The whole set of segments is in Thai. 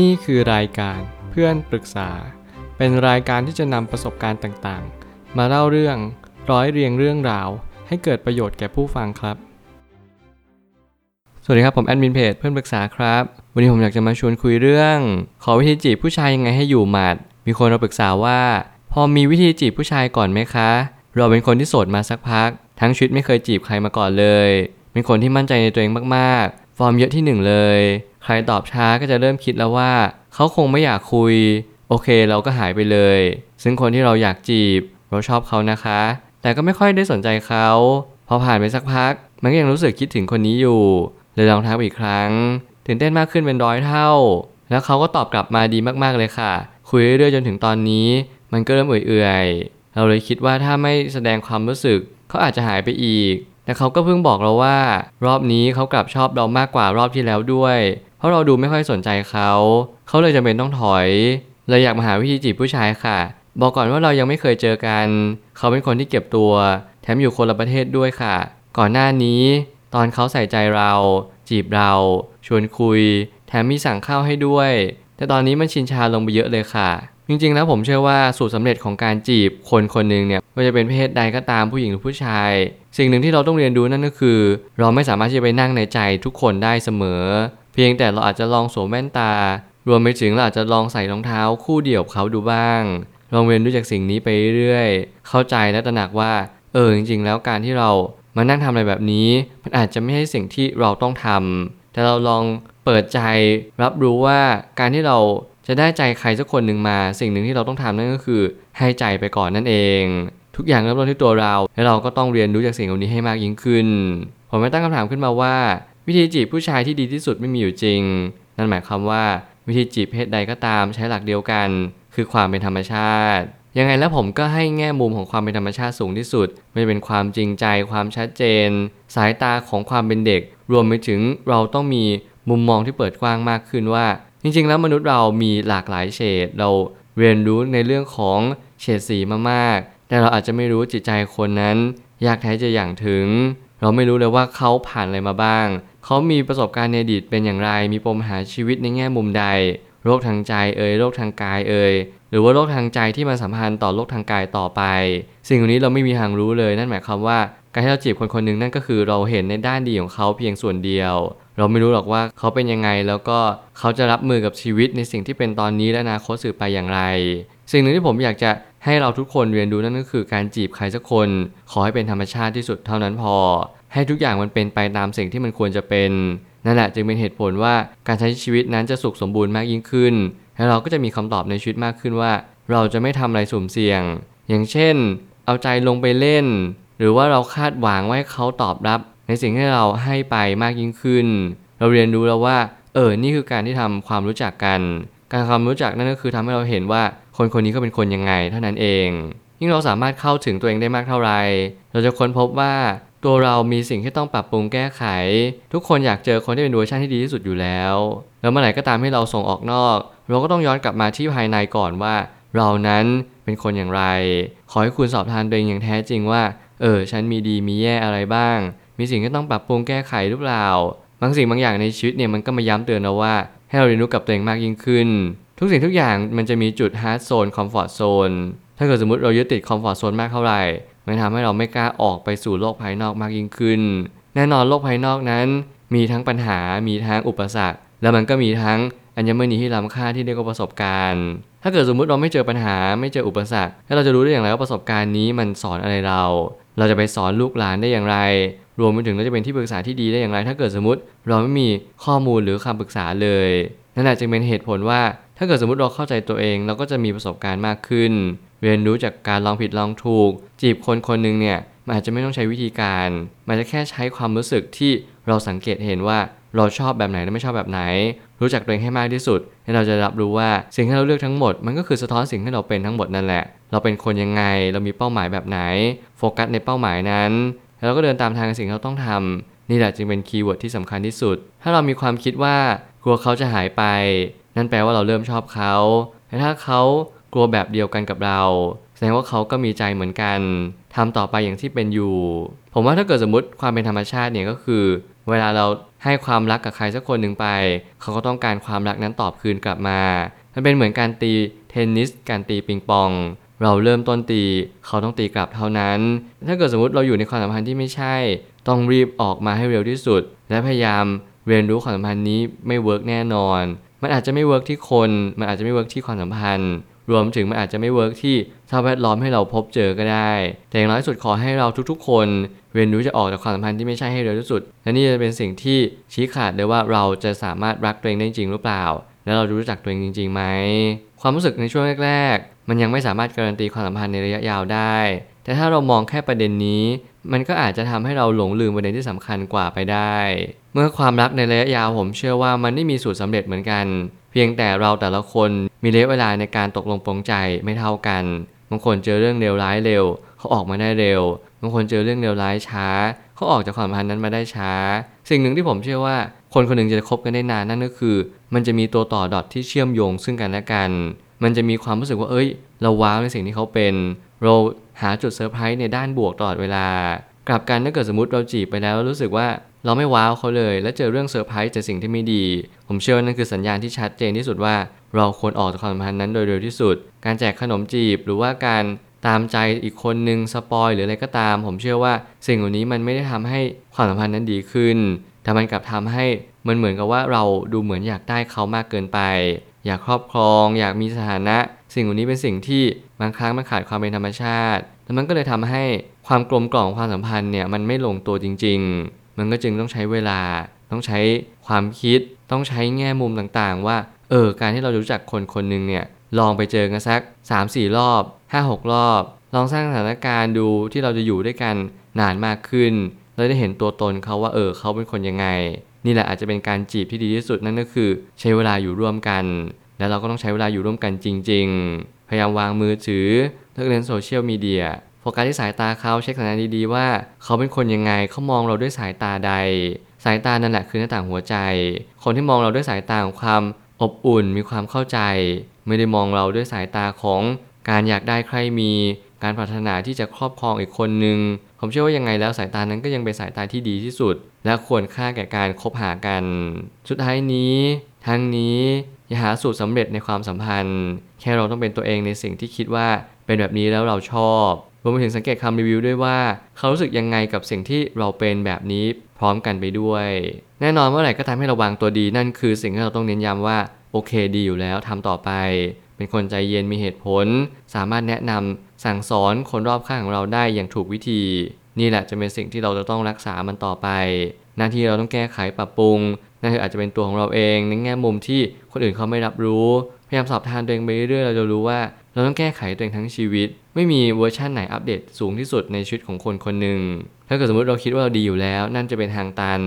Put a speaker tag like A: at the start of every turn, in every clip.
A: นี่คือรายการเพื่อนปรึกษา เป็นรายการที่จะนำประสบการณ์ต่างๆ มาเล่าเรื่องร้อยเรียงเรื่องราว ให้เกิดประโยชน์แก่ผู้ฟังครับ สวัสดีครับ ผมแอดมินเพจเพื่อนปรึกษาครับ วันนี้ผมอยากจะมาชวนคุยเรื่อง ขอวิธีจีบผู้ชายยังไงให้อยู่หมัด มีคนมาปรึกษาว่า พอมีวิธีจีบผู้ชายก่อนไหมคะ เราเป็นคนที่โสดมาสักพัก ทั้งชีวิตไม่เคยจีบใครมาก่อนเลย เป็นคนที่มั่นใจในตัวเองมากๆ ฟอร์มเยอะที่หนึ่งเลย ใครตอบช้าก็จะเริ่มคิดแล้วว่า เขาคงไม่อยากคุย โอเคเราก็หายไปเลย ซึ่งคนที่เราอยากจีบ เราชอบเขานะคะ แต่ก็ไม่ค่อยได้สนใจเขา พอผ่านไปสักพัก มันก็ยังรู้สึกคิดถึงคนนี้อยู่เลยลองทักอีกครั้ง ตื่นเต้นมากขึ้นเป็นร้อยเท่า แล้วเขาก็ตอบกลับมาดีมากๆเลยค่ะ คุยเรื่อยๆจนถึงตอนนี้ มันก็เริ่มเอื่อยๆ เราเลยคิดว่าถ้าไม่แสดงความรู้สึก เขาอาจจะหายไปอีก แต่เขาก็เพิ่งบอกเราว่า รอบนี้เขากลับชอบเรามากกว่ารอบที่แล้วด้วย เพราะเราดูไม่ค่อยสนใจเขา เขาเลยจำเป็นต้องถอยเลยอยากมาหาวิธีจีบผู้ชายค่ะ บอกก่อนว่าเรายังไม่เคยเจอกัน เขาเป็นคนที่เก็บตัว แถมอยู่คนละประเทศด้วยค่ะ ก่อนหน้านี้ ตอนเขาใส่ใจเรา จีบเรา ชวนคุย แถมมีสั่งข้าวให้ด้วย แต่ตอนนี้มันชินชาลงไปเยอะเลยค่ะ จริงๆแล้วผมเชื่อว่าสูตรสำเร็จของการจีบคนคนหนึ่งเนี่ยไม่ว่าจะเป็นเพศใดก็ตามผู้หญิงหรือผู้ชาย สิ่งหนึ่งที่เราต้องเรียนรู้นั่นก็คือ เราไม่สามารถที่จะไปนั่งในใจทุกคนได้เสมอ เพียงแต่เราอาจจะลองสวมแว่นตา รวมไปถึงเราอาจจะลองใส่รองเท้าคู่เดี่ยวกับเขาดูบ้าง ลองเรียนรู้จากสิ่งนี้ไปเรื่อยเข้าใจและตระหนักว่า เออจริง ๆ แล้วการที่เรามานั่งทำอะไรแบบนี้ มันอาจจะไม่ใช่สิ่งที่เราต้องทำแต่เราลองเปิดใจรับรู้ว่าการที่เราจะได้ใจใครสักคนหนึ่งมา สิ่งหนึ่งที่เราต้องทำนั่นก็คือ ให้ใจไปก่อนนั่นเอง ทุกอย่างเริ่มต้นที่ตัวเรา และเราก็ต้องเรียนรู้จากสิ่งเหล่านี้ให้มากยิ่งขึ้น ผมไม่ตั้งคำถามขึ้นมาว่า วิธีจีบผู้ชายที่ดีที่สุดไม่มีอยู่จริง นั่นหมายความว่าวิธีจีบเพศใดก็ตามใช้หลักเดียวกัน คือความเป็นธรรมชาติ ยังไงแล้วผมก็ให้แง่มุมของความเป็นธรรมชาติสูงที่สุด ไม่เป็นความจริงใจความชัดเจน สายตาของความเป็นเด็ก รวมไปถึงเราต้องมีมุมมองที่เปิดกว้างมากขึ้นว่า จริง ๆ แล้วมนุษย์เรามีหลากหลายเฉดเราเรียนรู้ในเรื่องของเฉดสีมามากๆ แต่เราอาจจะไม่รู้จิตใจคนนั้น ยากแท้จะอย่างถึง เราไม่รู้เลยว่าเขาผ่านอะไรมาบ้าง เขามีประสบการณ์ในอดีตเป็นอย่างไร มีปมหาชีวิตในแง่มุมใด โรคทางใจเอ่ย โรคทางกายเอ่ย หรือว่าโรคทางใจที่มันสัมพันธ์ต่อโรคทางกายต่อไป สิ่งเหล่านี้เราไม่มีทางรู้เลย นั่นหมายความว่าการที่เราจีบคนคนหนึ่งนั่นก็คือเราเห็นในด้านดีของเขาเพียงส่วนเดียว เราไม่รู้หรอกว่าเขาเป็นยังไงแล้วก็เขาจะรับมือกับชีวิตในสิ่งที่เป็นตอนนี้และอนาคตสืบไปอย่างไร สิ่งหนึ่งที่ผมอยากจะให้เราทุกคนเรียนรู้นั่นก็คือการจีบใครสักคน ขอให้เป็นธรรมชาติที่สุดเท่านั้นพอ ให้ทุกอย่างมันเป็นไปตามสิ่งที่มันควรจะเป็น นั่นแหละจึงเป็นเหตุผลว่าการใช้ชีวิตนั้นจะสุขสมบูรณ์มากยิ่งขึ้น และเราก็จะมีคำตอบในชีวิตมากขึ้นว่า เราจะไม่ทำอะไรสุ่มเสี่ยง อย่างเช่น เอาใจลงไปเล่น หรือว่าเราคาดหวังว่าให้เขาตอบรับ ในสิ่งที่เราให้ไปมากยิ่งขึ้น เราเรียนรู้แล้วว่า เออ นี่คือการที่ทำความรู้จักกัน การความรู้จักนั่นก็คือทำให้เราเห็นว่าคนคนนี้ก็เป็นคนยังไงเท่านั้นเองยิ่งเราสามารถเข้าถึงตัวเองได้มากเท่าไหร่ เราจะค้นพบว่า ตัวเรามีสิ่งที่ต้องปรับปรุงแก้ไข ทุกคนอยากเจอคนที่เป็นเวอร์ชันที่ดีที่สุดอยู่แล้ว แล้วเมื่อไหร่ก็ตามที่เราส่งออกนอก เราก็ต้องย้อนกลับมาที่ภายในก่อนว่า เรานั้นเป็นคนอย่างไร ขอให้คุณสอบทานตัวเองอย่างแท้จริงว่า เออ ฉันมีดีมีแย่อะไรบ้าง มีสิ่งที่ต้องปรับปรุงแก้ไขหรือเปล่า บางสิ่งบางอย่างในชีวิตเนี่ยมันก็มาย้ำเตือนเราว่า ให้เราเรียนรู้กับตัวเองมากยิ่งขึ้น ทุกสิ่งทุกอย่างมันจะมีจุด hard zone comfort zone ถ้าเกิดสมมติเรายึดติด comfort zone มากเท่าไหร่ มันทำให้เราไม่กล้าออกไปสู่โลกภายนอกมากยิ่งขึ้น แน่นอนโลกภายนอกนั้น มีทั้งปัญหา มีทั้งอุปสรรค แล้วมันก็มีทั้งอัญมณีที่ล้ำค่าที่เรียกว่าประสบการณ์ ถ้าเกิดสมมุติเราไม่เจอปัญหา ไม่เจออุปสรรค แล้วเราจะรู้ได้อย่างไรว่าประสบการณ์นี้มันสอนอะไรเรา เราจะไปสอนลูกหลานได้อย่างไร รวมไปถึงเราจะเป็นที่ปรึกษาที่ดีได้อย่างไร ถ้าเกิดสมมติเราไม่มีข้อมูลหรือคำปรึกษาเลย นั่นแหละจึงเป็นเหตุผลว่า ถ้าเกิดสมมติเราเข้าใจตัวเอง เราก็จะมีประสบการณ์มากขึ้น เรียนรู้จากการลองผิดลองถูก จีบคนคนหนึ่งเนี่ยมันอาจจะไม่ต้องใช้วิธีการ มันจะแค่ใช้ความรู้สึกที่เราสังเกตเห็นว่าเราชอบแบบไหนและไม่ชอบแบบไหน รู้จักตัวเองให้มากที่สุดและเราจะรับรู้ว่าสิ่งที่เราเลือกทั้งหมด มันก็คือสะท้อนสิ่งที่เราเป็นทั้งหมดนั่นแหละ เราเป็นคนยังไง เรามีเป้าหมายแบบไหน โฟกัสในเป้าหมายนั้น แล้วเราก็เดินตามทางสิ่งที่เราต้องทำนี่แหละจึงเป็น keyword ที่สำคัญที่สุด ถ้าเรามีความคิดว่ากลัวเขาจะหายไป นั่นแปลว่าเราเริ่มชอบเขาแต่ถ้าเขา กลัวแบบเดียวกันกับเรา แสดงว่าเขาก็มีใจเหมือนกันทำต่อไปอย่างที่เป็นอยู่ ผมว่าถ้าเกิดสมมติความเป็นธรรมชาติเนี่ยก็คือ เวลาเราให้ความรักกับใครสักคนหนึ่งไป เขาก็ต้องการความรักนั้นตอบคืนกลับมา มันเป็นเหมือนการตีเทนนิส การตีปิงปอง เราเริ่มต้นตี เขาต้องตีกลับเท่านั้น ถ้าเกิดสมมติเราอยู่ในความสัมพันธ์ที่ไม่ใช่ ต้องรีบออกมาให้เร็วที่สุด และพยายามเรียนรู้ความสัมพันธ์นี้ไม่ work แน่นอน มันอาจจะไม่ work ที่คน มันอาจจะไม่ work ที่ความสัมพันธ์ รวมถึงมันอาจจะไม่ work ที่สภาพแวดล้อมให้เราพบเจอก็ได้ แต่อย่างน้อยสุดขอให้เราทุกๆ คน เรียนรู้จะออกจากความสัมพันธ์ที่ไม่ใช่ให้เร็วที่สุด และนี่จะเป็นสิ่งที่ชี้ขาดเลยว่าเราจะสามารถรักตัวเองได้จริงหรือเปล่า และเรารู้จักตัวเองจริงๆไหมความรู้สึกในช่วงแรก ๆ มันยังไม่สามารถการันตีความสัมพันธ์ในระยะยาวได้ แต่ถ้าเรามองแค่ประเด็นนี้มันก็อาจจะทำให้เราหลงลืมประเด็นที่สำคัญกว่าไปได้ เมื่อความรักในระยะยาวผมเชื่อว่ามันไม่มีสูตรสำเร็จเหมือนกัน เพียงแต่เราแต่ละคน มีระยะเวลาในการตกลงปรงใจไม่เท่ากันบางคนเจอเรื่องเลวร้ายเร็ว เขาออกมาได้เร็วบางคนเจอเรื่องเลวร้ายช้า เขาออกจากความสัมพันธ์นั้นมาได้ช้า สิ่งหนึ่งที่ผมเชื่อว่า คนคนหนึ่งจะคบกันได้นานนั่นก็คือ มันจะมีตัวต่อดอทที่เชื่อมโยงซึ่งกันและกัน มันจะมีความรู้สึกว่าเอ้ย เราว้าวในสิ่งที่เขาเป็นเราหาจุดเซอร์ไพรส์ในด้านบวกตลอดเวลากลับกันถ้าเกิดสมมติเราจีบไปแล้วรู้สึกว่า เราไม่ว้าวเขาเลย และเจอเรื่องเซอร์ไพรส์เจอสิ่งที่ไม่ดี ผมเชื่อว่านั่นคือสัญญาณที่ชัดเจนที่สุดว่า เราควรออกจากความสัมพันธ์นั้นโดยเร็วที่สุด การแจกขนมจีบหรือว่าการตามใจอีกคนนึงสปอยหรืออะไรก็ตาม ผมเชื่อว่าสิ่งเหล่านี้มันไม่ได้ทำให้ความสัมพันธ์นั้นดีขึ้น แต่มันกลับทำให้มันเหมือนกับว่าเราดูเหมือนอยากได้เขามากเกินไป อยากครอบครอง อยากมีสถานะ สิ่งเหล่านี้เป็นสิ่งที่บางครั้งมันขาดความเป็นธรรมชาติแล้วมันก็เลยทำให้ความกลมกล่อมของความสัมพันธ์เนี่ยมันไม่ลงตัวจริง ๆ มันก็จึงต้องใช้เวลา ต้องใช้ความคิด ต้องใช้แง่มุมต่างๆ ว่า เออ การที่เรารู้จักคนคนหนึ่งเนี่ย ลองไปเจอกันสัก 3-4 รอบ 5-6 รอบ ลองสร้างสถานการณ์ดูที่เราจะอยู่ด้วยกันนานมากขึ้น เราได้เห็นตัวตนเขาว่า เออ เขาเป็นคนยังไง นี่แหละอาจจะเป็นการจีบที่ดีที่สุดนั่นก็คือ ใช้เวลาอยู่ร่วมกัน แล้วเราก็ต้องใช้เวลาอยู่ร่วมกันจริง ๆ พยายามวางมือถือเลิกเล่นโซเชียลมีเดีย โฟกัสที่สายตาเขาเช็คสัญญาณดีๆว่า เขาเป็นคนยังไงเขามองเราด้วยสายตาใด สายตานั่นแหละคือหน้าต่างหัวใจ คนที่มองเราด้วยสายตาของความอบอุ่นมีความเข้าใจ ไม่ได้มองเราด้วยสายตาของการอยากได้ใครมี การปรารถนาที่จะครอบครองอีกคนหนึ่งผมเชื่อว่ายังไงแล้วสายตานั้นก็ยังเป็นสายตาที่ดีที่สุด และควรค่าแก่การคบหากัน สุดท้ายนี้ทั้งนี้อย่าหาสูตรสำเร็จในความสัมพันธ์ แค่เราต้องเป็นตัวเองในสิ่งที่คิดว่าเป็นแบบนี้แล้วเราชอบ รวมไปถึงสังเกตคำรีวิวด้วยว่า เขารู้สึกยังไงกับสิ่งที่เราเป็นแบบนี้พร้อมกันไปด้วย แน่นอนเมื่อไหร่ก็ทำให้เราวางตัวดีนั่นคือสิ่งที่เราต้องเน้นย้ำว่าโอเคดีอยู่แล้วทำต่อไป เป็นคนใจเย็นมีเหตุผล สามารถแนะนำสั่งสอนคนรอบข้างของเราได้อย่างถูกวิธี นี่แหละจะเป็นสิ่งที่เราจะต้องรักษามันต่อไป หน้าที่เราต้องแก้ไขปรับปรุงนั่นคืออาจจะเป็นตัวของเราเองในแง่มุมที่คนอื่นเขาไม่รับรู้พยายามสอบทานตัวเองไปเรื่อยเราจะรู้ว่า เราต้องแก้ไขตัวเองทั้งชีวิต ไม่มีเวอร์ชันไหนอัปเดตสูงที่สุดในชีวิตของคนคนหนึ่งถ้าเกิดสมมติเราคิดว่าเราดีอยู่แล้ว นั่นจะเป็นทางตัน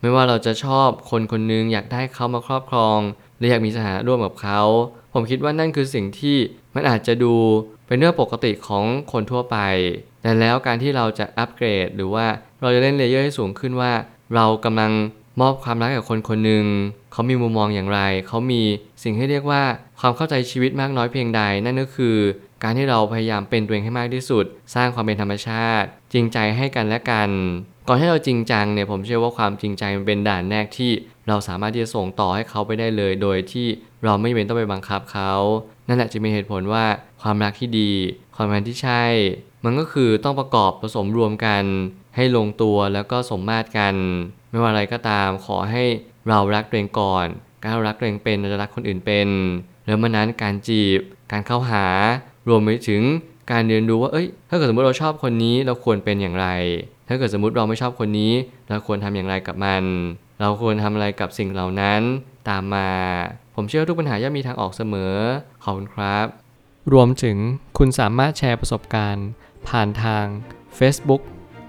A: ไม่ว่าเราจะชอบคนคนหนึ่งอยากได้เขามาครอบครองหรืออยากมีสถานะร่วมกับเขา ผมคิดว่านั่นคือสิ่งที่มันอาจจะดูเป็นเรื่องปกติของคนทั่วไป แต่แล้วการที่เราจะอัปเกรด หรือว่าเราจะเล่นเลเยอร์ให้สูงขึ้นว่า เรากำลัง มอบความรักกับคนคนหนึ่งเขามีมุมมองอย่างไร เขามีสิ่งที่เรียกว่าความเข้าใจชีวิตมากน้อยเพียงใด นั่นก็คือ การที่เราพยายามเป็นตัวเองให้มากที่สุด สร้างความเป็นธรรมชาติ จริงใจให้กันและกัน ก่อนที่เราจริงจังเนี่ยผมเชื่อว่าความจริงใจมันเป็นด่านแรกที่ เราสามารถที่จะส่งต่อให้เขาไปได้เลย โดยที่เราไม่เป็นต้องไปบังคับเขา นั่นแหละจะมีเหตุผลว่าความรักที่ดี ความรักที่ใช่ มันก็คือต้องประกอบผสมรวมกัน ให้ลงตัวแล้วก็สมมาตรกัน ไม่ว่าอะไรก็ตามขอให้เรารักตัวเองก่อน การรักตัวเองเป็นเราจะรักคนอื่นเป็นแล้วเมื่อนั้นการจีบ การเข้าหา รวมไปถึงการเรียนรู้ว่าเอ้ย ถ้าเกิดสมมติเราชอบคนนี้เราควรเป็นอย่างไร ถ้าเกิดสมมติเราไม่ชอบคนนี้ เราควรทำอย่างไรกับมัน เราควรทำอะไรกับสิ่งเหล่านั้นตามมา ผมเชื่อว่าทุกปัญหาย่อมมีทางออกเสมอ ขอบคุณครับ รวมถึงคุณสามารถแชร์ประสบการณ์ ผ่านทาง Facebook